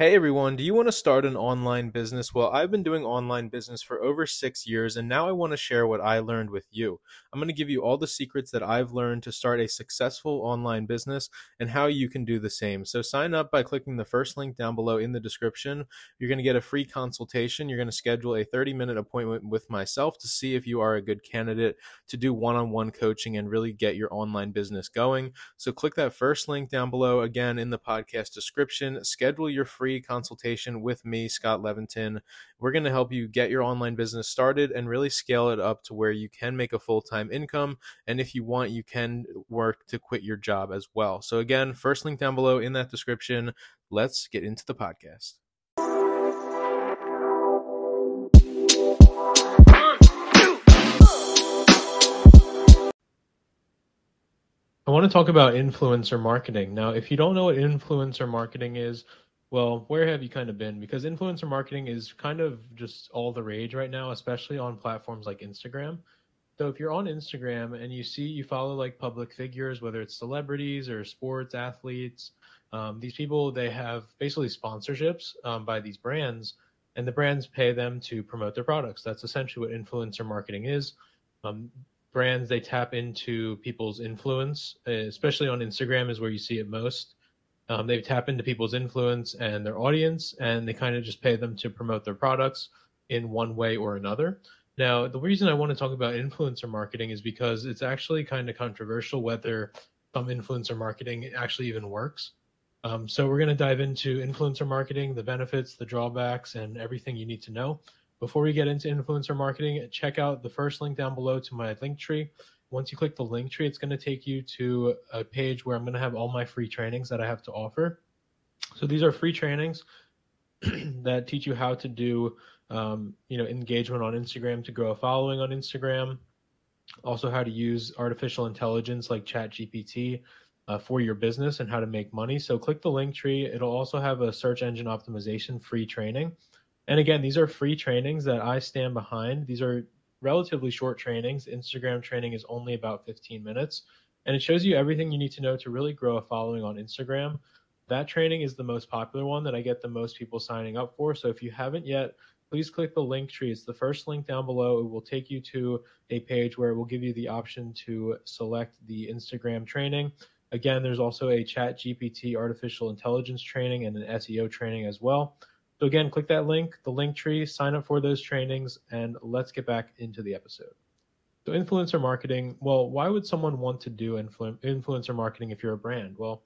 Hey everyone, do you want to start an online business? Well, I've been doing online business for over six years, and now I want to share what I learned with you. I'm going to give you all the secrets that I've learned to start a successful online business and how you can do the same. So, sign up by clicking the first link down below in the description. You're going to get a free consultation. You're going to schedule a 30 minute appointment with myself to see if you are a good candidate to do one on one coaching and really get your online business going. So, click that first link down below again in the podcast description. Schedule your free free consultation with me, Scott Leventon. We're going to help you get your online business started and really scale it up to where you can make a full time income. And if you want, you can work to quit your job as well. So, again, first link down below in that description. Let's get into the podcast. I want to talk about influencer marketing. Now, if you don't know what influencer marketing is, well, where have you kind of been? Because influencer marketing is kind of just all the rage right now, especially on platforms like Instagram. So if you're on Instagram and you see you follow like public figures, whether it's celebrities or sports athletes, um, these people they have basically sponsorships um, by these brands, and the brands pay them to promote their products. That's essentially what influencer marketing is. Um, brands they tap into people's influence, especially on Instagram is where you see it most. Um, they tap into people's influence and their audience, and they kind of just pay them to promote their products in one way or another. Now, the reason I want to talk about influencer marketing is because it's actually kind of controversial whether some influencer marketing actually even works. Um, so, we're going to dive into influencer marketing, the benefits, the drawbacks, and everything you need to know. Before we get into influencer marketing, check out the first link down below to my Linktree once you click the Linktree, it's going to take you to a page where I'm going to have all my free trainings that I have to offer. So these are free trainings that teach you how to do, um, you know, engagement on Instagram to grow a following on Instagram. Also, how to use artificial intelligence like ChatGPT uh, for your business and how to make money. So click the Linktree. It'll also have a search engine optimization free training. And again, these are free trainings that I stand behind. These are relatively short trainings. Instagram training is only about 15 minutes, and it shows you everything you need to know to really grow a following on Instagram. That training is the most popular one that I get the most people signing up for. So if you haven't yet, please click the Linktree. It's the first link down below. It will take you to a page where it will give you the option to select the Instagram training. Again, there's also a Chat GPT artificial intelligence training and an SEO training as well. So again, click that link, the Linktree, sign up for those trainings, and let's get back into the episode. So influencer marketing, well, why would someone want to do influ- influencer marketing if you're a brand? Well,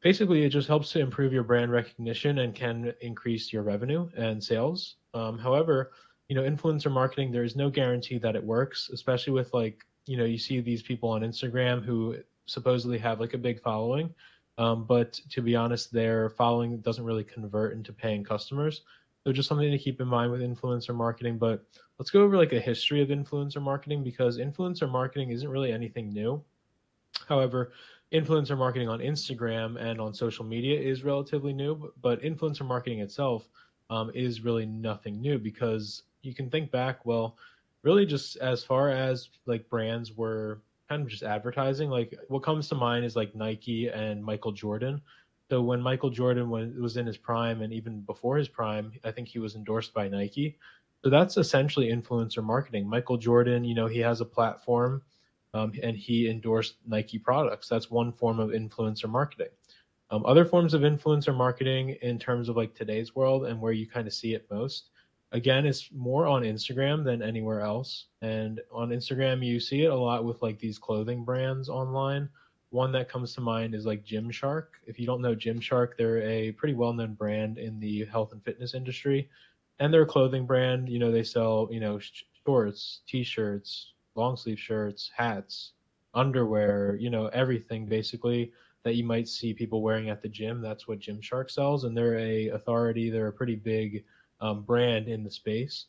basically it just helps to improve your brand recognition and can increase your revenue and sales. Um, however, you know, influencer marketing, there is no guarantee that it works, especially with like, you know, you see these people on Instagram who supposedly have like a big following um, but to be honest, their following doesn't really convert into paying customers. So just something to keep in mind with influencer marketing. But let's go over like a history of influencer marketing because influencer marketing isn't really anything new. However, influencer marketing on Instagram and on social media is relatively new, but influencer marketing itself um, is really nothing new because you can think back, well, really just as far as like brands were kind of just advertising. Like what comes to mind is like Nike and Michael Jordan. So when Michael Jordan was in his prime and even before his prime, I think he was endorsed by Nike. So that's essentially influencer marketing. Michael Jordan, you know, he has a platform um, and he endorsed Nike products. That's one form of influencer marketing. Um, other forms of influencer marketing in terms of like today's world and where you kind of see it most again it's more on instagram than anywhere else. And on instagram you see it a lot with like these clothing brands online. One that comes to mind is like gymshark. If you don't know gymshark they're a pretty well-known brand in the health and fitness industry. And they're a clothing brand you know they sell you know shorts t-shirts long sleeve shirts hats underwear you know everything basically that you might see people wearing at the gym. That's what gymshark sells. And they're a authority. They're a pretty big um, brand in the space.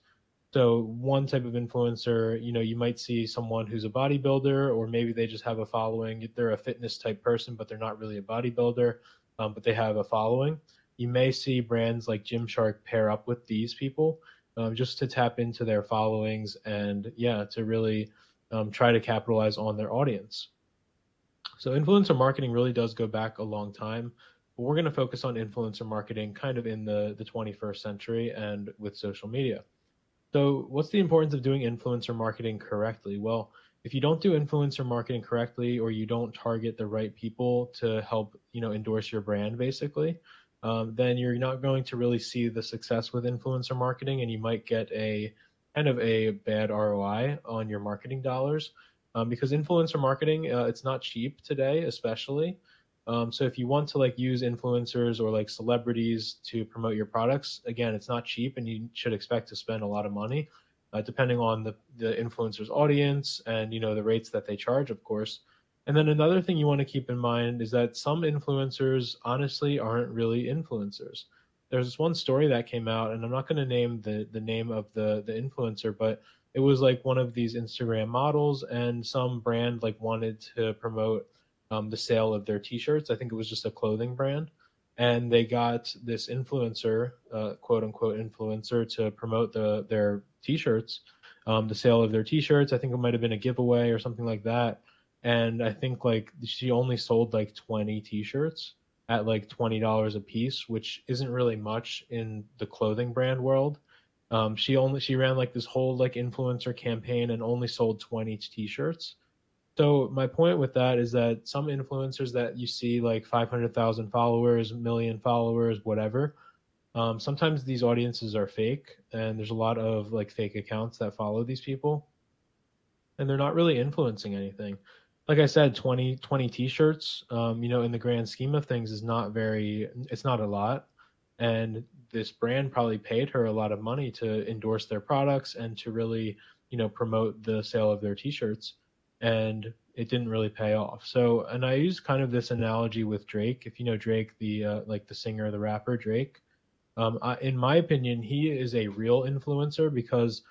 So one type of influencer, you know, you might see someone who's a bodybuilder, or maybe they just have a following. They're a fitness type person, but they're not really a bodybuilder, um, but they have a following. You may see brands like Gymshark pair up with these people um, just to tap into their followings and yeah, to really um, try to capitalize on their audience. So influencer marketing really does go back a long time. We're going to focus on influencer marketing kind of in the, the 21st century and with social media. So, what's the importance of doing influencer marketing correctly? Well, if you don't do influencer marketing correctly or you don't target the right people to help, you know, endorse your brand basically, um, then you're not going to really see the success with influencer marketing and you might get a kind of a bad ROI on your marketing dollars um, because influencer marketing uh, it's not cheap today especially um, so if you want to like use influencers or like celebrities to promote your products again it's not cheap and you should expect to spend a lot of money uh, depending on the, the influencer's audience and you know the rates that they charge of course and then another thing you want to keep in mind is that some influencers honestly aren't really influencers. There's this one story that came out, and I'm not going to name the the name of the the influencer, but it was like one of these Instagram models, and some brand like wanted to promote um, the sale of their T-shirts. I think it was just a clothing brand, and they got this influencer, uh, quote unquote influencer, to promote the their T-shirts, um, the sale of their T-shirts. I think it might have been a giveaway or something like that and I think like she only sold like 20 t-shirts at like $20 a piece, which isn't really much in the clothing brand world. Um, she only she ran like this whole like influencer campaign and only sold 20 t-shirts. So my point with that is that some influencers that you see like 500,000 followers, million followers, whatever, um, sometimes these audiences are fake and there's a lot of like fake accounts that follow these people and they're not really influencing anything like I said, 20, 20 t-shirts, um, you know, in the grand scheme of things is not very, it's not a lot. And this brand probably paid her a lot of money to endorse their products and to really, you know, promote the sale of their t-shirts. And it didn't really pay off. So, and I use kind of this analogy with Drake. If you know Drake, the, uh, like the singer, the rapper Drake, um, I, in my opinion, he is a real influencer because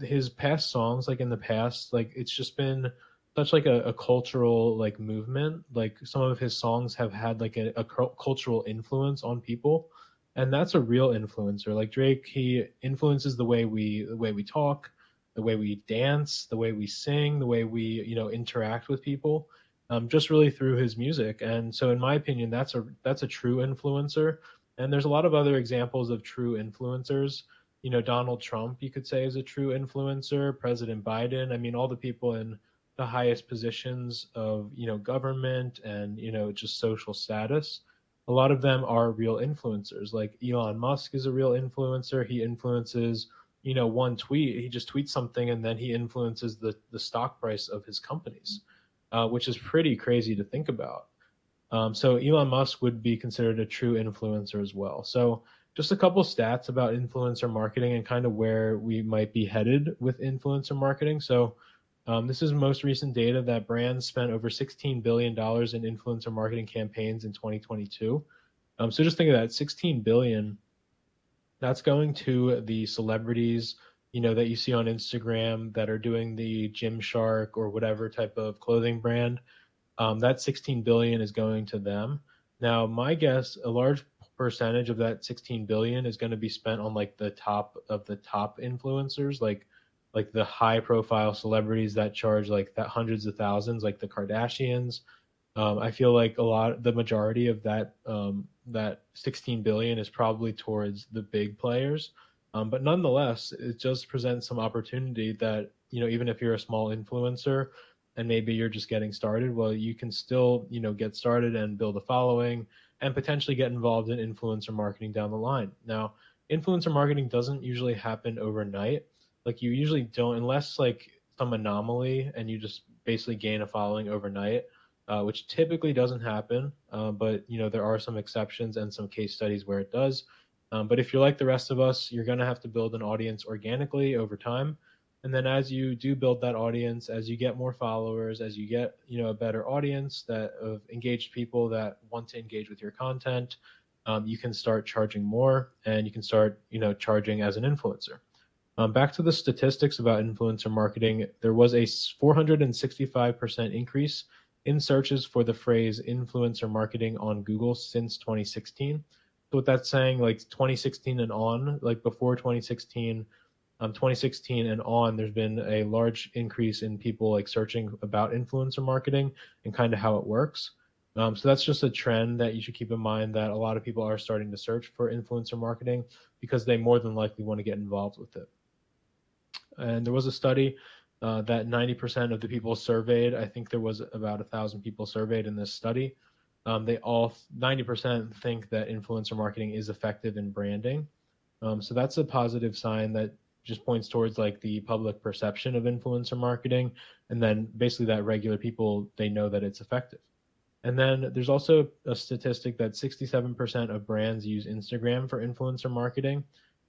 his past songs, like in the past, like it's just been, such like a, a, cultural like movement like some of his songs have had like a, a, cultural influence on people and that's a real influencer like drake he influences the way we the way we talk the way we dance the way we sing the way we you know interact with people um, just really through his music. And so in my opinion that's a that's a true influencer. And there's a lot of other examples of true influencers. You know donald trump you could say is a true influencer. President biden i mean all the people in the highest positions of you know government and you know just social status a lot of them are real influencers. Like elon musk is a real influencer. He influences you know one tweet he just tweets something and then he influences the the stock price of his companies uh, which is pretty crazy to think about um, so elon musk would be considered a true influencer as well so just a couple stats about influencer marketing and kind of where we might be headed with influencer marketing so um, this is most recent data that brands spent over $16 billion in influencer marketing campaigns in 2022. Um, so just think of that 16 billion. That's going to the celebrities, you know, that you see on Instagram that are doing the Gymshark or whatever type of clothing brand. Um, that 16 billion is going to them. Now, my guess, a large percentage of that 16 billion is going to be spent on like the top of the top influencers, like like the high profile celebrities that charge like that hundreds of thousands, like the Kardashians. Um, I feel like a lot, the majority of that um, that 16 billion is probably towards the big players. Um, but nonetheless, it just presents some opportunity that you know even if you're a small influencer and maybe you're just getting started, well, you can still you know get started and build a following and potentially get involved in influencer marketing down the line. Now, influencer marketing doesn't usually happen overnight like you usually don't unless like some anomaly and you just basically gain a following overnight uh, which typically doesn't happen uh, but you know there are some exceptions and some case studies where it does. Um, but if you're like the rest of us you're going to have to build an audience organically over time. And then as you do build that audience as you get more followers as you get you know a better audience that of engaged people that want to engage with your content um, you can start charging more and you can start you know charging as an influencer. Um, back to the statistics about influencer marketing, there was a 465% increase in searches for the phrase influencer marketing on Google since 2016. So what that's saying, like 2016 and on, like before 2016, um, 2016 and on, there's been a large increase in people like searching about influencer marketing and kind of how it works. Um, so that's just a trend that you should keep in mind that a lot of people are starting to search for influencer marketing because they more than likely want to get involved with it. And there was a study uh, that 90% of the people surveyed, I think there was about a thousand people surveyed in this study. Um, they all 90% think that influencer marketing is effective in branding. Um, so that's a positive sign that just points towards like the public perception of influencer marketing, and then basically that regular people they know that it's effective. And then there's also a statistic that 67% of brands use Instagram for influencer marketing.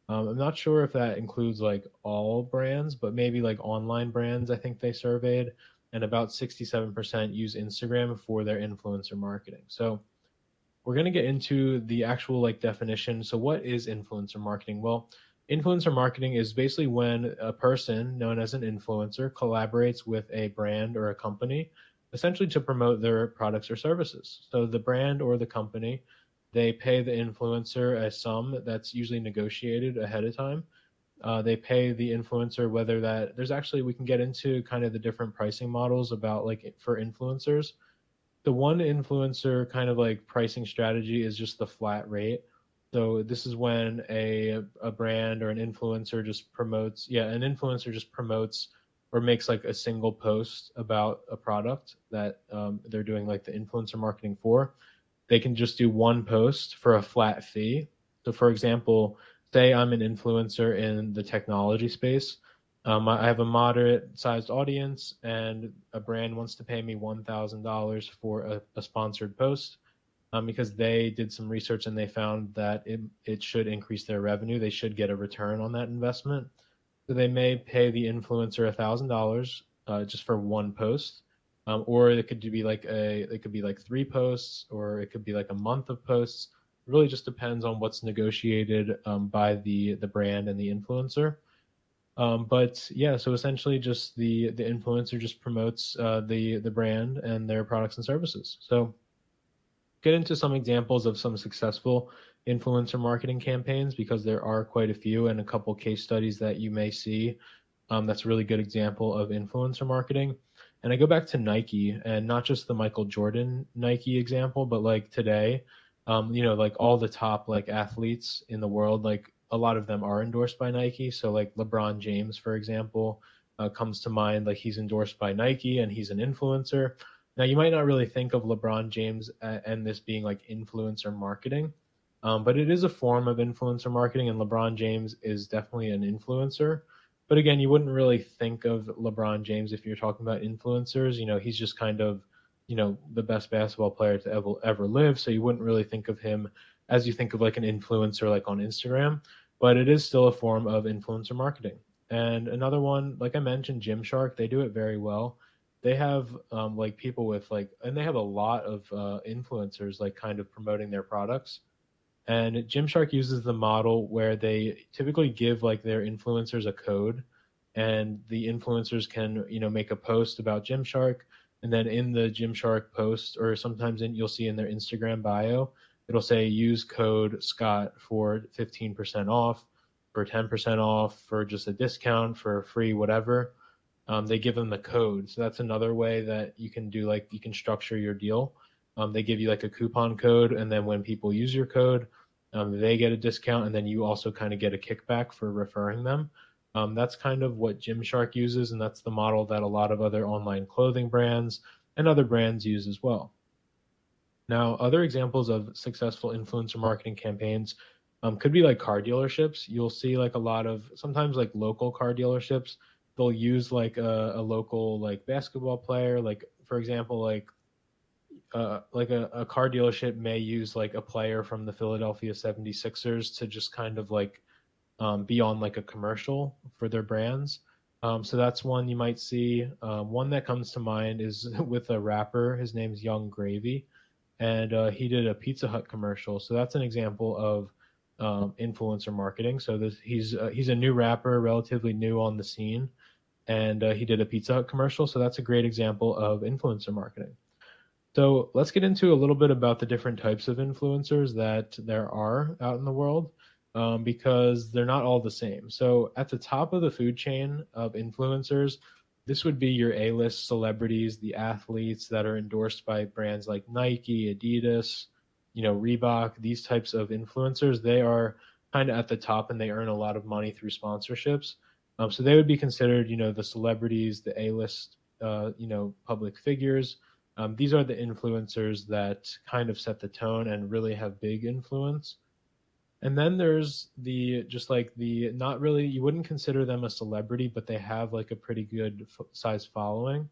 Um, I'm not sure if that includes like all brands, but maybe like online brands, I think they surveyed, and about 67% use Instagram for their influencer marketing. So we're going to get into the actual like definition. So what is influencer marketing? Well, influencer marketing is basically when a person known as an influencer collaborates with a brand or a company essentially to promote their products or services. So the brand or the company, they pay the influencer a sum that's usually negotiated ahead of time. Uh, they pay the influencer whether that there's actually we can get into kind of the different pricing models about like for influencers. The one influencer kind of like pricing strategy is just the flat rate. So this is when a a brand or an influencer just promotes, yeah, an influencer just promotes or makes like a single post about a product that um, they're doing like the influencer marketing for, they can just do one post for a flat fee. So, for example, say I'm an influencer in the technology space. Um, I have a moderate sized audience, and a brand wants to pay me $1,000 for a, a, sponsored post um, because they did some research and they found that it, it should increase their revenue. They should get a return on that investment. So they may pay the influencer thousand dollars uh, just for one post, um, or it could be like a it could be like three posts, or it could be like a month of posts. It really just depends on what's negotiated um, by the the brand and the influencer. Um, but yeah, so essentially, just the the influencer just promotes uh, the the brand and their products and services. So get into some examples of some successful influencer marketing campaigns because there are quite a few and a couple case studies that you may see. Um, that's a really good example of influencer marketing. And I go back to Nike and not just the Michael Jordan Nike example, but like today, um, you know, like all the top like athletes in the world, like a lot of them are endorsed by Nike. So like LeBron James, for example, uh, comes to mind. Like he's endorsed by Nike and he's an influencer. Now you might not really think of LeBron James and this being like influencer marketing, um, but it is a form of influencer marketing, and LeBron James is definitely an influencer. But again, you wouldn't really think of LeBron James if you're talking about influencers. You know, he's just kind of, you know, the best basketball player to ever ever live. So you wouldn't really think of him as you think of like an influencer like on Instagram. But it is still a form of influencer marketing. And another one, like I mentioned, Gymshark, they do it very well. They have um, like people with like, and they have a lot of uh, influencers like kind of promoting their products and Gymshark uses the model where they typically give like their influencers a code, and the influencers can you know make a post about Gymshark, and then in the Gymshark post, or sometimes in, you'll see in their Instagram bio, it'll say use code Scott for 15% off, for 10% off, for just a discount, for free, whatever. Um, they give them the code. So that's another way that you can do like you can structure your deal. Um, they give you like a coupon code, and then when people use your code, um, they get a discount, and then you also kind of get a kickback for referring them. Um, that's kind of what Gymshark uses, and that's the model that a lot of other online clothing brands and other brands use as well. Now, other examples of successful influencer marketing campaigns um, could be like car dealerships. You'll see like a lot of sometimes like local car dealerships. They'll use like a, a local like basketball player, like for example, like uh, like a, a car dealership may use like a player from the Philadelphia 76ers to just kind of like um, be on like a commercial for their brands. Um, so that's one you might see. Um, one that comes to mind is with a rapper. His name's Yung Gravy, and uh, he did a Pizza Hut commercial. So that's an example of um, influencer marketing. So this, he's uh, he's a new rapper, relatively new on the scene, and uh, he did a Pizza Hut commercial. So that's a great example of influencer marketing. So let's get into a little bit about the different types of influencers that there are out in the world um, because they're not all the same. So at the top of the food chain of influencers, this would be your A-list celebrities, the athletes that are endorsed by brands like Nike, Adidas, you know, Reebok, these types of influencers. They are kind of at the top and they earn a lot of money through sponsorships. Um, so they would be considered, you know, the celebrities, the A-list, uh, you know, public figures. Um, these are the influencers that kind of set the tone and really have big influence. And then there's the just like the not really you wouldn't consider them a celebrity, but they have like a pretty good f- size following,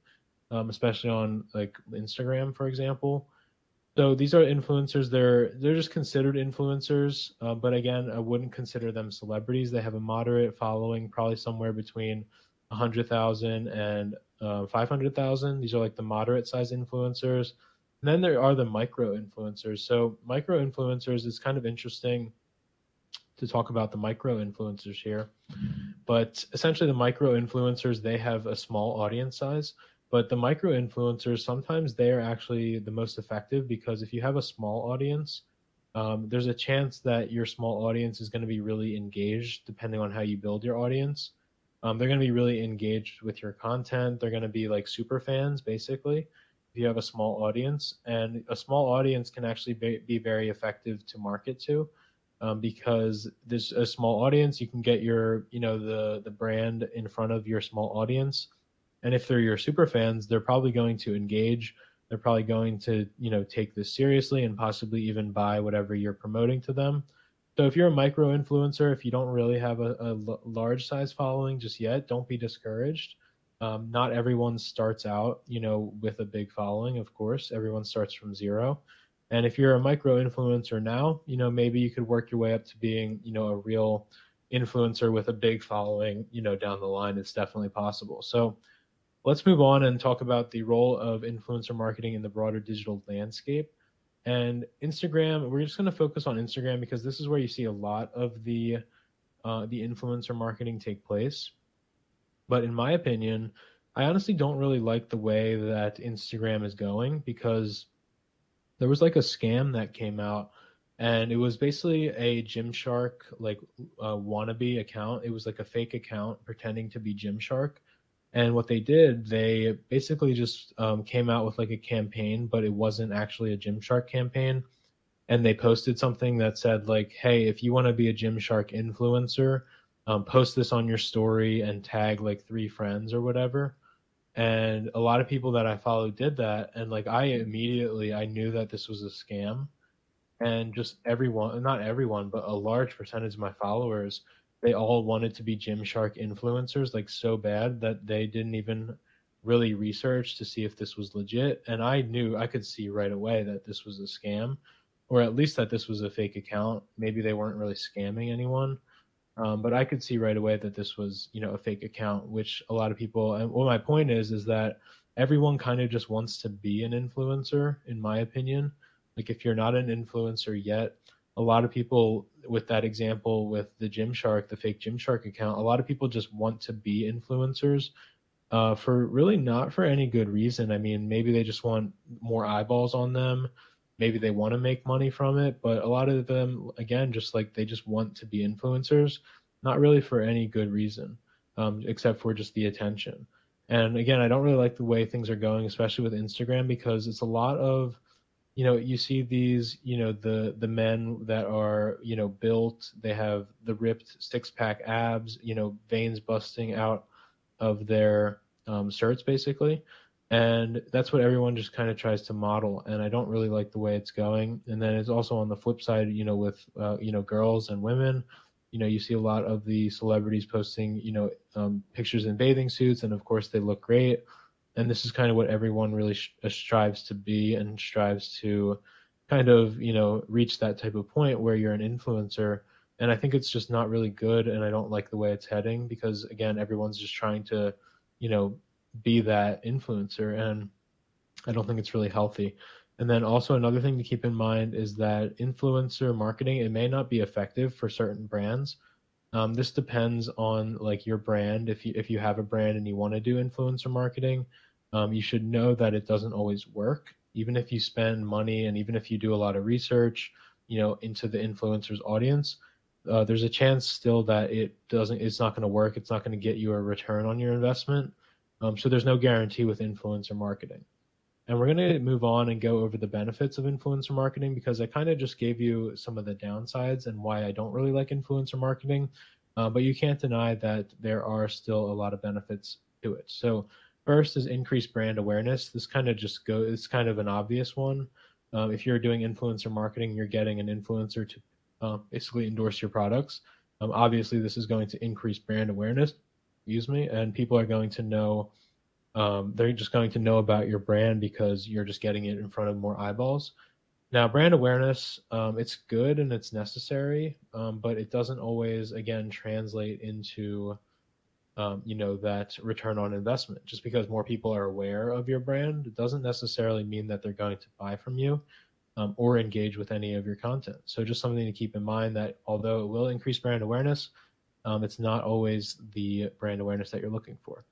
um, especially on like Instagram, for example. So these are influencers. They're they're just considered influencers, uh, but again, I wouldn't consider them celebrities. They have a moderate following, probably somewhere between 100,000 and uh, 500,000. These are like the moderate size influencers. And then there are the micro influencers. So micro influencers is kind of interesting to talk about the micro influencers here. But essentially, the micro influencers they have a small audience size, but the micro influencers sometimes they are actually the most effective because if you have a small audience, um, there's a chance that your small audience is going to be really engaged depending on how you build your audience. Um, they're going to be really engaged with your content. They're going to be like super fans, basically, if you have a small audience. And a small audience can actually be, be very effective to market to um, because there's a small audience. You can get your, you know, the the brand in front of your small audience, and if they're your super fans, they're probably going to engage. They're probably going to, you know, take this seriously and possibly even buy whatever you're promoting to them. So if you're a micro influencer, if you don't really have a, a large size following just yet, don't be discouraged. Um, not everyone starts out, you know, with a big following. Of course, everyone starts from zero. And if you're a micro influencer now, you know, maybe you could work your way up to being, you know, a real influencer with a big following, you know, down the line. It's definitely possible. So let's move on and talk about the role of influencer marketing in the broader digital landscape. And Instagram, we're just going to focus on Instagram because this is where you see a lot of the uh, the influencer marketing take place. But in my opinion, I honestly don't really like the way that Instagram is going because there was like a scam that came out and it was basically a Gymshark like uh, wannabe account. It was like a fake account pretending to be Gymshark. And what they did, they basically just um, came out with like a campaign, but it wasn't actually a Gymshark campaign. And they posted something that said like, "Hey, if you want to be a Gymshark influencer, um, post this on your story and tag like three friends or whatever." and a lot of people that i followed did that and like i immediately i knew that this was a scam and just everyone not everyone but a large percentage of my followers they all wanted to be gymshark influencers like so bad that they didn't even really research to see if this was legit and i knew i could see right away that this was a scam or at least that this was a fake account maybe they weren't really scamming anyone um, but I could see right away that this was, you know, a fake account, which a lot of people. And what my point is, is that everyone kind of just wants to be an influencer, in my opinion. Like if you're not an influencer yet, a lot of people with that example with the Gymshark, the fake Gymshark account, a lot of people just want to be influencers uh, for really not for any good reason. I mean, maybe they just want more eyeballs on them maybe they want to make money from it, but a lot of them, again, just like they just want to be influencers, not really for any good reason, um, except for just the attention. And again, I don't really like the way things are going, especially with Instagram, because it's a lot of, you know, you see these, you know, the the men that are, you know, built, they have the ripped six pack abs, you know, veins busting out of their um, shirts, basically. And that's what everyone just kind of tries to model and i don't really like the way it's going. And then it's also on the flip side you know with uh, you know girls and women you know you see a lot of the celebrities posting you know um, pictures in bathing suits and of course they look great and this is kind of what everyone really sh- uh, strives to be and strives to kind of you know reach that type of point where you're an influencer. And i think it's just not really good and i don't like the way it's heading because again everyone's just trying to you know be that influencer and i don't think it's really healthy. And then also another thing to keep in mind is that influencer marketing it may not be effective for certain brands um, this depends on like your brand. If you if you have a brand and you want to do influencer marketing um, you should know that it doesn't always work. Even if you spend money and even if you do a lot of research you know into the influencer's audience uh, there's a chance still that it doesn't it's not going to work. It's not going to get you a return on your investment. Um, so there's no guarantee with influencer marketing. And we're going to move on and go over the benefits of influencer marketing because I kind of just gave you some of the downsides and why I don't really like influencer marketing. Uh, but you can't deny that there are still a lot of benefits to it. So, first is increased brand awareness. This kind of just go. It's kind of an obvious one. Um, if you're doing influencer marketing, you're getting an influencer to uh, basically endorse your products. Um, obviously, this is going to increase brand awareness. Excuse me, and people are going to know. Um, they're just going to know about your brand because you're just getting it in front of more eyeballs. Now, brand awareness, um, it's good and it's necessary, um, but it doesn't always, again, translate into, um, you know, that return on investment. Just because more people are aware of your brand, it doesn't necessarily mean that they're going to buy from you um, or engage with any of your content. So, just something to keep in mind that although it will increase brand awareness, um, it's not always the brand awareness that you're looking for.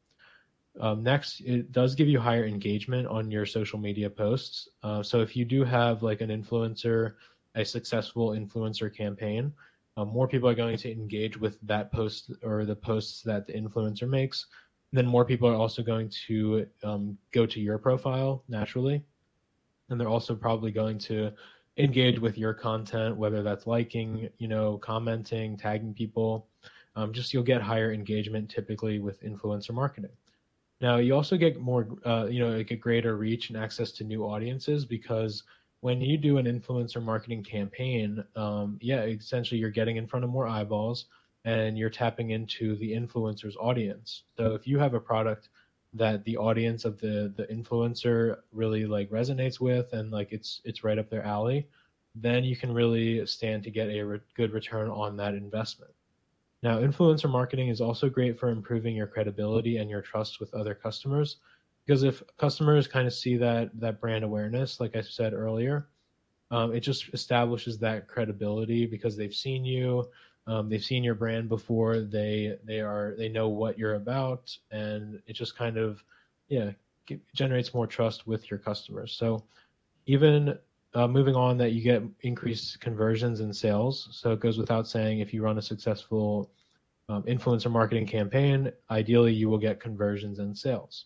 Um, next, it does give you higher engagement on your social media posts. Uh, so if you do have like an influencer, a successful influencer campaign, uh, more people are going to engage with that post or the posts that the influencer makes. Then more people are also going to um, go to your profile naturally, and they're also probably going to engage with your content, whether that's liking, you know, commenting, tagging people. Um, just you'll get higher engagement typically with influencer marketing. Now you also get more, uh, you know, like a greater reach and access to new audiences because when you do an influencer marketing campaign, um, yeah, essentially you're getting in front of more eyeballs and you're tapping into the influencer's audience. So if you have a product that the audience of the the influencer really like resonates with and like it's it's right up their alley, then you can really stand to get a re- good return on that investment. Now, influencer marketing is also great for improving your credibility and your trust with other customers because if customers kind of see that that brand awareness, like I said earlier, um, it just establishes that credibility because they've seen you, um, they've seen your brand before, they they are they know what you're about, and it just kind of yeah generates more trust with your customers. So even uh, moving on that you get increased conversions and sales. So it goes without saying if you run a successful um, influencer marketing campaign, ideally you will get conversions and sales.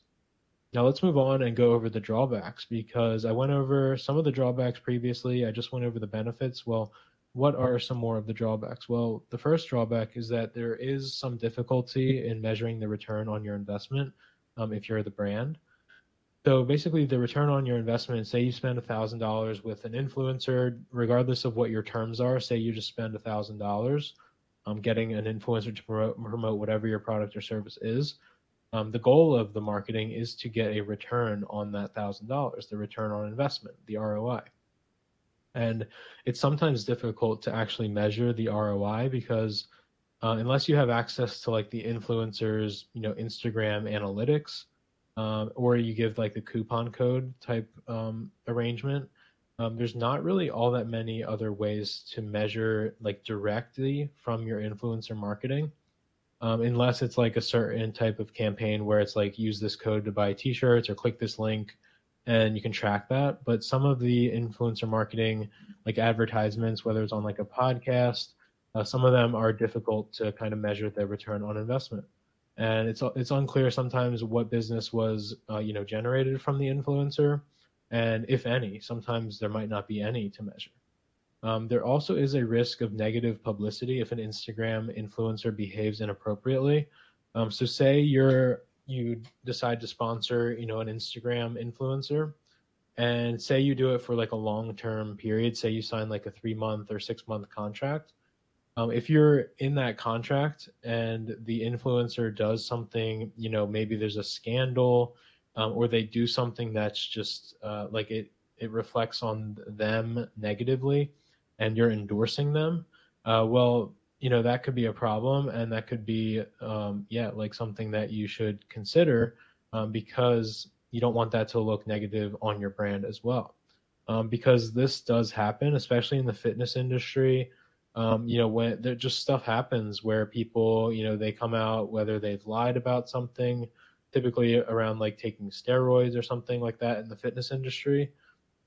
Now let's move on and go over the drawbacks because I went over some of the drawbacks previously. I just went over the benefits. Well, what are some more of the drawbacks? Well, the first drawback is that there is some difficulty in measuring the return on your investment um, if you're the brand. So basically, the return on your investment, say you spend $1,000 with an influencer, regardless of what your terms are, say you just spend $1,000 um, getting an influencer to promote, promote whatever your product or service is. Um, the goal of the marketing is to get a return on that $1,000, the return on investment, the ROI. And it's sometimes difficult to actually measure the ROI because uh, unless you have access to like the influencers, you know, Instagram analytics, um, or you give like the coupon code type um, arrangement. Um, there's not really all that many other ways to measure like directly from your influencer marketing, um, unless it's like a certain type of campaign where it's like use this code to buy T-shirts or click this link, and you can track that. But some of the influencer marketing, like advertisements, whether it's on like a podcast, uh, some of them are difficult to kind of measure their return on investment and it's it's unclear sometimes what business was uh, you know generated from the influencer, and if any. Sometimes there might not be any to measure. Um, there also is a risk of negative publicity if an Instagram influencer behaves inappropriately. Um, so, say you're you decide to sponsor you know an Instagram influencer, and say you do it for like a long term period. Say you sign like a three month or six month contract um, if you're in that contract and the influencer does something, you know, maybe there's a scandal um, or they do something that's just uh, like it, it reflects on them negatively and you're endorsing them, uh, well, you know, that could be a problem and that could be, um, yeah, like something that you should consider um, because you don't want that to look negative on your brand as well. Um, because this does happen, especially in the fitness industry um, you know when there just stuff happens where people you know they come out whether they've lied about something typically around like taking steroids or something like that in the fitness industry.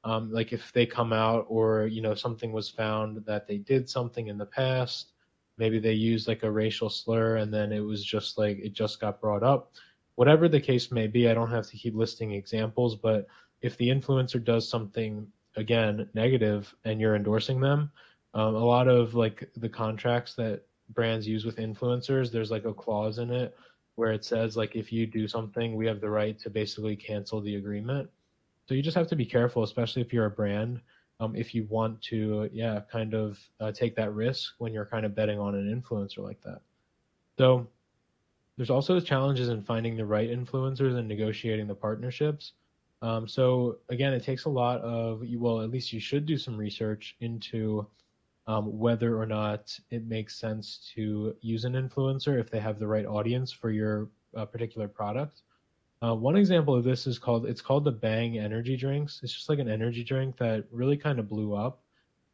Um, like if they come out or you know something was found that they did something in the past maybe they used like a racial slur and then it was just like it just got brought up. Whatever the case may be, I don't have to keep listing examples, but if the influencer does something again negative and you're endorsing them, um, a lot of like the contracts that brands use with influencers, there's like a clause in it where it says like if you do something, we have the right to basically cancel the agreement. So you just have to be careful, especially if you're a brand. Um, if you want to, yeah, kind of uh, take that risk when you're kind of betting on an influencer like that. So there's also challenges in finding the right influencers and negotiating the partnerships. Um, so again, it takes a lot of well, at least you should do some research into um, whether or not it makes sense to use an influencer if they have the right audience for your uh, particular product. Uh, one example of this is called it's called the Bang energy drinks. It's just like an energy drink that really kind of blew up.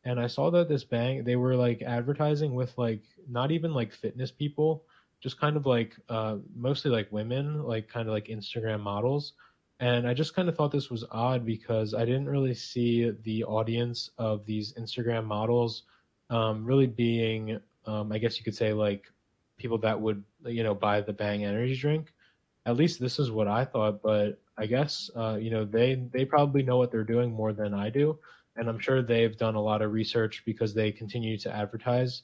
And I saw that this Bang they were like advertising with like not even like fitness people, just kind of like uh, mostly like women, like kind of like Instagram models. And I just kind of thought this was odd because I didn't really see the audience of these Instagram models um, really being, um, I guess you could say, like people that would, you know, buy the Bang energy drink. At least this is what I thought, but I guess, uh, you know, they they probably know what they're doing more than I do, and I'm sure they've done a lot of research because they continue to advertise.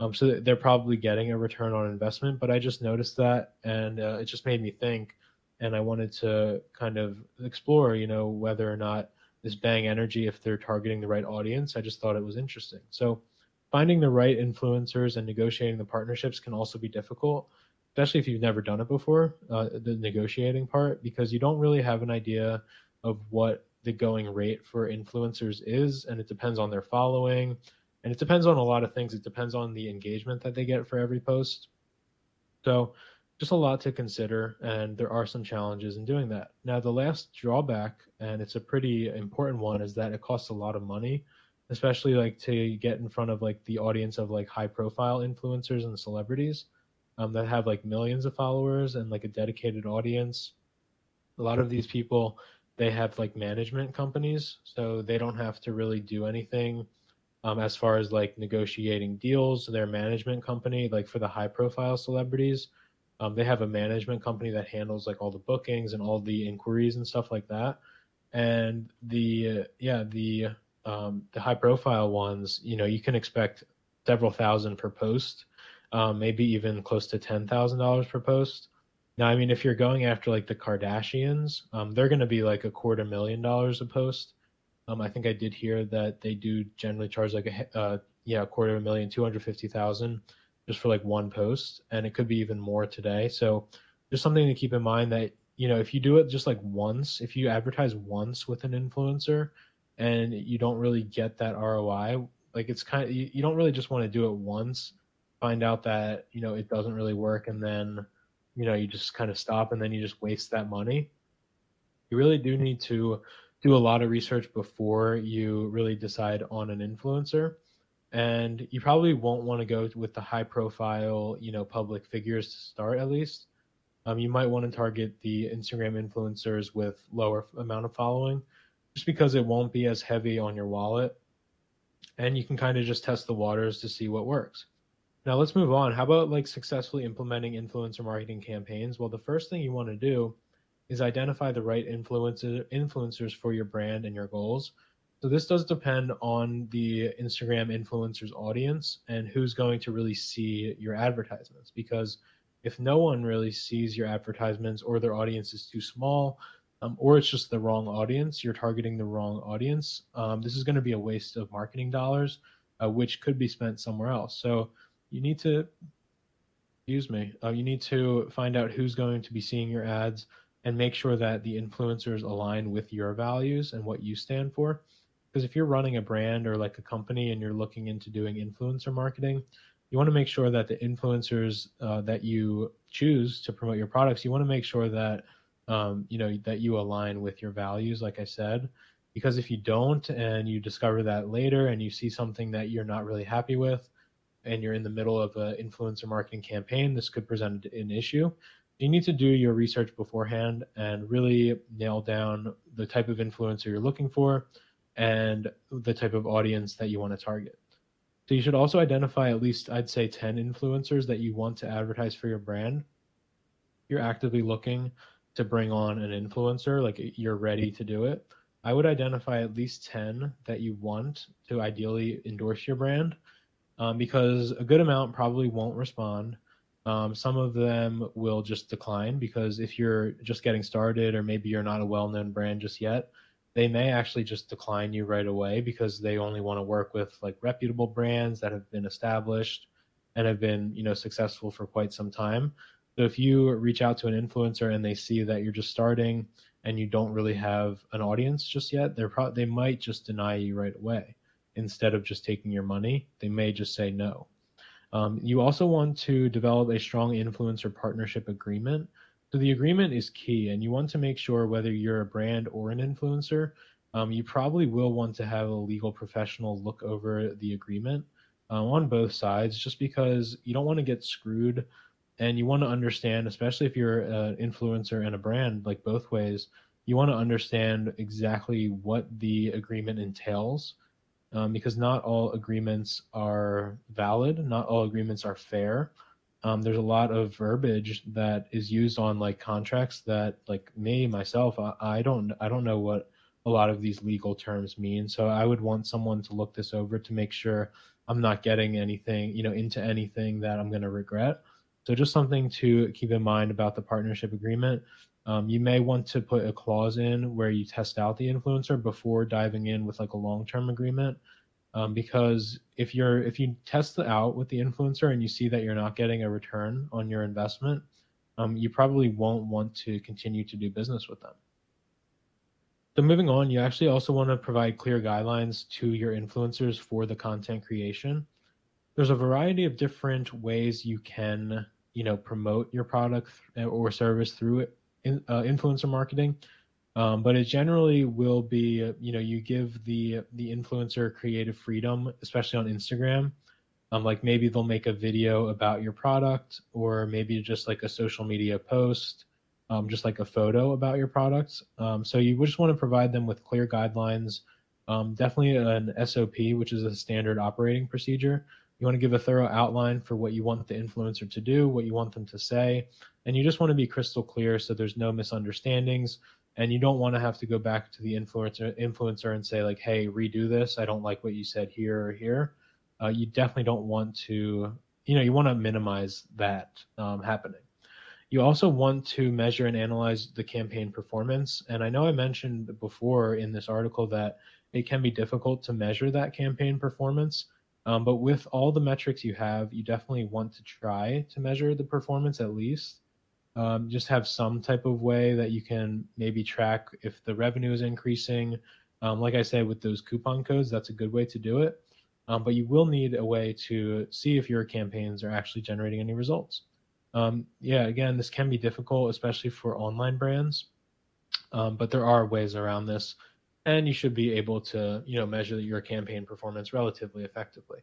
Um, so they're probably getting a return on investment. But I just noticed that, and uh, it just made me think, and I wanted to kind of explore, you know, whether or not this Bang Energy, if they're targeting the right audience. I just thought it was interesting. So finding the right influencers and negotiating the partnerships can also be difficult, especially if you've never done it before, uh, the negotiating part, because you don't really have an idea of what the going rate for influencers is. And it depends on their following. And it depends on a lot of things. It depends on the engagement that they get for every post. So, just a lot to consider. And there are some challenges in doing that. Now, the last drawback, and it's a pretty important one, is that it costs a lot of money especially like to get in front of like the audience of like high profile influencers and celebrities um, that have like millions of followers and like a dedicated audience. A lot of these people they have like management companies so they don't have to really do anything um, as far as like negotiating deals. Their management company like for the high profile celebrities um, they have a management company that handles like all the bookings and all the inquiries and stuff like that. And the uh, yeah the um, the high profile ones, you know, you can expect several thousand per post, um, maybe even close to ten thousand dollars per post. Now, I mean, if you're going after like the Kardashians, um, they're going to be like a quarter million dollars a post. Um, I think I did hear that they do generally charge like a uh, yeah, a quarter of a million, two hundred fifty thousand, just for like one post, and it could be even more today. So, just something to keep in mind that you know if you do it just like once, if you advertise once with an influencer, and you don't really get that ROI, like it's kind of you, you don't really just want to do it once, find out that you know it doesn't really work, and then you know you just kind of stop, and then you just waste that money. You really do need to do a lot of research before you really decide on an influencer and you probably won't want to go with the high profile you know public figures to start at least um, you might want to target the instagram influencers with lower amount of following just because it won't be as heavy on your wallet. And you can kind of just test the waters to see what works. Now let's move on. How about like successfully implementing influencer marketing campaigns? Well, the first thing you want to do is identify the right influencer influencers for your brand and your goals. So this does depend on the Instagram influencers audience and who's going to really see your advertisements because if no one really sees your advertisements or their audience is too small, um, or it's just the wrong audience. You're targeting the wrong audience. Um, this is going to be a waste of marketing dollars, uh, which could be spent somewhere else. So you need to, excuse me, uh, you need to find out who's going to be seeing your ads and make sure that the influencers align with your values and what you stand for. Because if you're running a brand or like a company and you're looking into doing influencer marketing, you want to make sure that the influencers uh, that you choose to promote your products, you want to make sure that um, you know that you align with your values like i said. Because if you don't and you discover that later and you see something that you're not really happy with and you're in the middle of an influencer marketing campaign this could present an issue. You need to do your research beforehand and really nail down the type of influencer you're looking for and the type of audience that you want to target. So you should also identify at least i'd say 10 influencers that you want to advertise for your brand. You're actively looking to bring on an influencer, like you're ready to do it, I would identify at least 10 that you want to ideally endorse your brand um, because a good amount probably won't respond. Um, some of them will just decline because if you're just getting started or maybe you're not a well known brand just yet, they may actually just decline you right away because they only want to work with like reputable brands that have been established and have been you know successful for quite some time so if you reach out to an influencer and they see that you're just starting and you don't really have an audience just yet they're pro- they might just deny you right away. Instead of just taking your money they may just say no. Um, you also want to develop a strong influencer partnership agreement. So the agreement is key, and you want to make sure whether you're a brand or an influencer, um, you probably will want to have a legal professional look over the agreement uh, on both sides, just because you don't want to get screwed, and you want to understand, especially if you're an influencer and a brand, like both ways, you want to understand exactly what the agreement entails. Um, because not all agreements are valid, not all agreements are fair um, there's a lot of verbiage that is used on like contracts that like me myself I, I don't I don't know what a lot of these legal terms mean. So I would want someone to look this over to make sure I'm not getting anything, you know, into anything that I'm going to regret. So just something to keep in mind about the partnership agreement. Um, you may want to put a clause in where you test out the influencer before diving in with like a long-term agreement um, because if you're if you test out with the influencer and you see that you're not getting a return on your investment, um, you probably won't want to continue to do business with them. So moving on, you actually also want to provide clear guidelines to your influencers for the content creation. There's a variety of different ways you can, you know, promote your product or service through in, uh, influencer marketing. Um, but it generally will be, you know, you give the the influencer creative freedom, especially on Instagram. Um, like maybe they'll make a video about your product, or maybe just like a social media post, um, just like a photo about your products. Um, so you just want to provide them with clear guidelines. Um, definitely an SOP, which is a standard operating procedure. You want to give a thorough outline for what you want the influencer to do, what you want them to say, and you just want to be crystal clear so there's no misunderstandings and you don't want to have to go back to the influencer influencer and say like hey redo this. I don't like what you said here or here. Uh, you definitely don't want to you know you want to minimize that um, happening. You also want to measure and analyze the campaign performance and i know i mentioned before in this article that it can be difficult to measure that campaign performance um, but with all the metrics you have you definitely want to try to measure the performance at least um, just have some type of way that you can maybe track if the revenue is increasing. Um, like I said, with those coupon codes, that's a good way to do it. Um, but you will need a way to see if your campaigns are actually generating any results. Um, yeah, again, this can be difficult, especially for online brands, um, but there are ways around this, and you should be able to, you know, measure your campaign performance relatively effectively.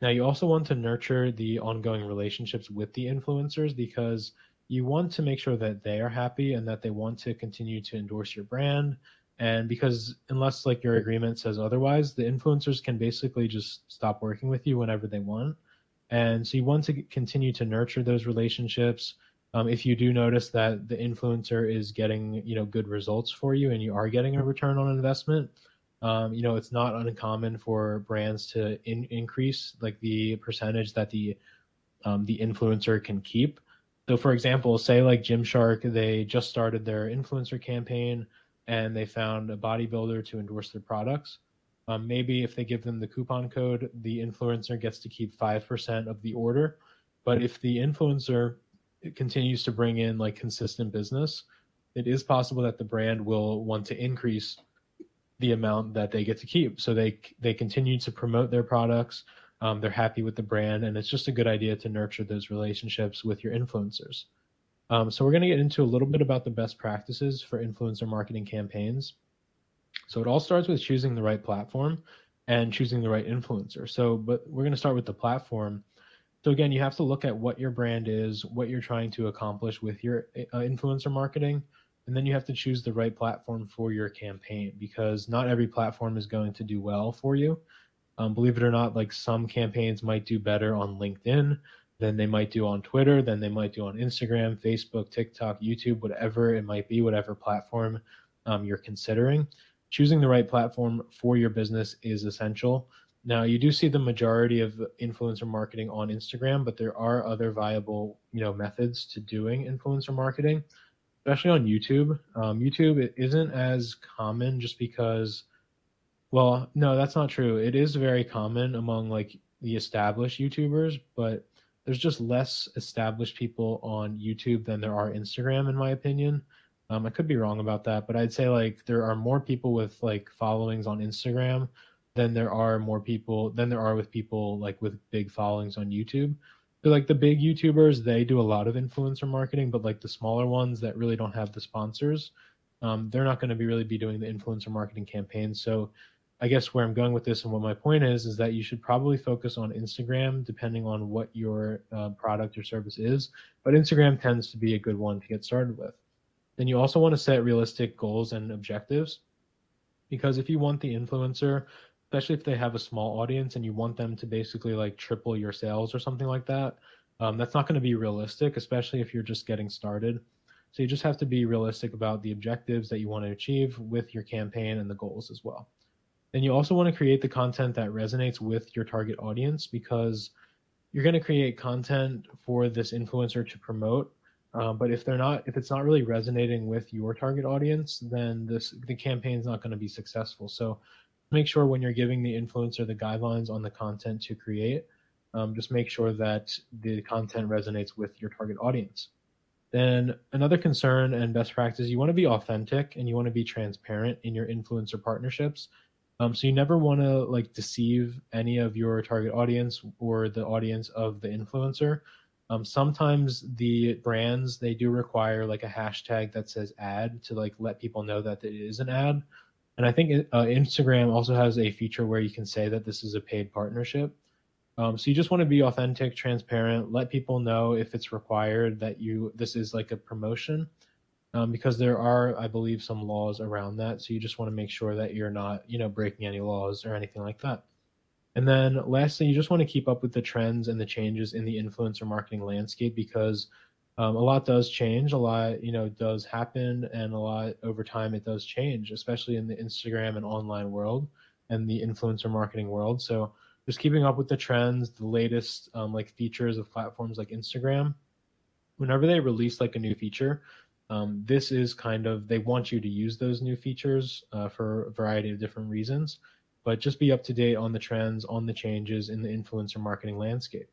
Now, you also want to nurture the ongoing relationships with the influencers because you want to make sure that they are happy and that they want to continue to endorse your brand and because unless like your agreement says otherwise the influencers can basically just stop working with you whenever they want and so you want to continue to nurture those relationships um, if you do notice that the influencer is getting you know good results for you and you are getting a return on investment um, you know it's not uncommon for brands to in- increase like the percentage that the um, the influencer can keep so, for example, say like Gymshark, they just started their influencer campaign and they found a bodybuilder to endorse their products. Um, maybe if they give them the coupon code, the influencer gets to keep 5% of the order. But if the influencer continues to bring in like consistent business, it is possible that the brand will want to increase the amount that they get to keep. So they they continue to promote their products um, they're happy with the brand, and it's just a good idea to nurture those relationships with your influencers. Um, so we're going to get into a little bit about the best practices for influencer marketing campaigns. So it all starts with choosing the right platform and choosing the right influencer. So, but we're going to start with the platform. So again, you have to look at what your brand is, what you're trying to accomplish with your uh, influencer marketing, and then you have to choose the right platform for your campaign because not every platform is going to do well for you. Um, believe it or not, like some campaigns might do better on LinkedIn, than they might do on Twitter, than they might do on Instagram, Facebook, TikTok, YouTube, whatever it might be, whatever platform um, you're considering. Choosing the right platform for your business is essential. Now, you do see the majority of influencer marketing on Instagram, but there are other viable, you know, methods to doing influencer marketing, especially on YouTube. Um, YouTube it isn't as common just because, well, no, that's not true. It is very common among like the established YouTubers, but there's just less established people on YouTube than there are Instagram, in my opinion. Um, I could be wrong about that, but I'd say like there are more people with like followings on Instagram than there are more people than there are with people like with big followings on YouTube. So like the big YouTubers, they do a lot of influencer marketing, but like the smaller ones that really don't have the sponsors, um, they're not going to be really be doing the influencer marketing campaigns. So I guess where I'm going with this and what my point is is that you should probably focus on Instagram depending on what your uh, product or service is. But Instagram tends to be a good one to get started with. Then you also want to set realistic goals and objectives because if you want the influencer, especially if they have a small audience and you want them to basically like triple your sales or something like that, um, that's not going to be realistic, especially if you're just getting started. So you just have to be realistic about the objectives that you want to achieve with your campaign and the goals as well. Then you also want to create the content that resonates with your target audience because you're going to create content for this influencer to promote. Um, but if they're not, if it's not really resonating with your target audience, then this the campaign's not going to be successful. So make sure when you're giving the influencer the guidelines on the content to create, um, just make sure that the content resonates with your target audience. Then another concern and best practice, you want to be authentic and you want to be transparent in your influencer partnerships. Um, so you never want to like deceive any of your target audience or the audience of the influencer. Um, sometimes the brands they do require like a hashtag that says ad to like let people know that it is an ad. And I think uh, Instagram also has a feature where you can say that this is a paid partnership. Um, so you just want to be authentic, transparent, let people know if it's required that you this is like a promotion um, because there are, I believe, some laws around that. So you just want to make sure that you're not, you know, breaking any laws or anything like that. And then lastly, you just want to keep up with the trends and the changes in the influencer marketing landscape because um, a lot does change, a lot, you know, does happen, and a lot over time it does change, especially in the Instagram and online world and the influencer marketing world. So just keeping up with the trends, the latest um, like features of platforms like Instagram. Whenever they release like a new feature, um, this is kind of they want you to use those new features uh, for a variety of different reasons, but just be up to date on the trends, on the changes in the influencer marketing landscape.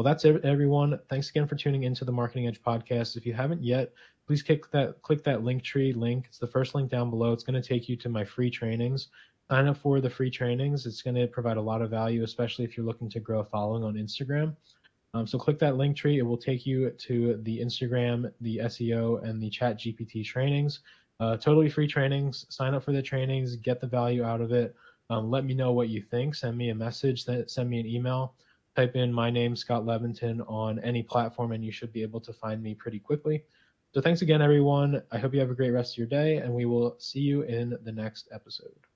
Well, that's it, everyone. Thanks again for tuning into the Marketing Edge podcast. If you haven't yet, please click that click that Linktree link. It's the first link down below. It's going to take you to my free trainings. Sign up for the free trainings. It's going to provide a lot of value, especially if you're looking to grow a following on Instagram. Um, so click that Linktree. It will take you to the Instagram, the SEO, and the Chat GPT trainings. Uh, totally free trainings. Sign up for the trainings. Get the value out of it. Um, let me know what you think. Send me a message. Send me an email. Type in my name, Scott Leventon, on any platform, and you should be able to find me pretty quickly. So thanks again, everyone. I hope you have a great rest of your day, and we will see you in the next episode.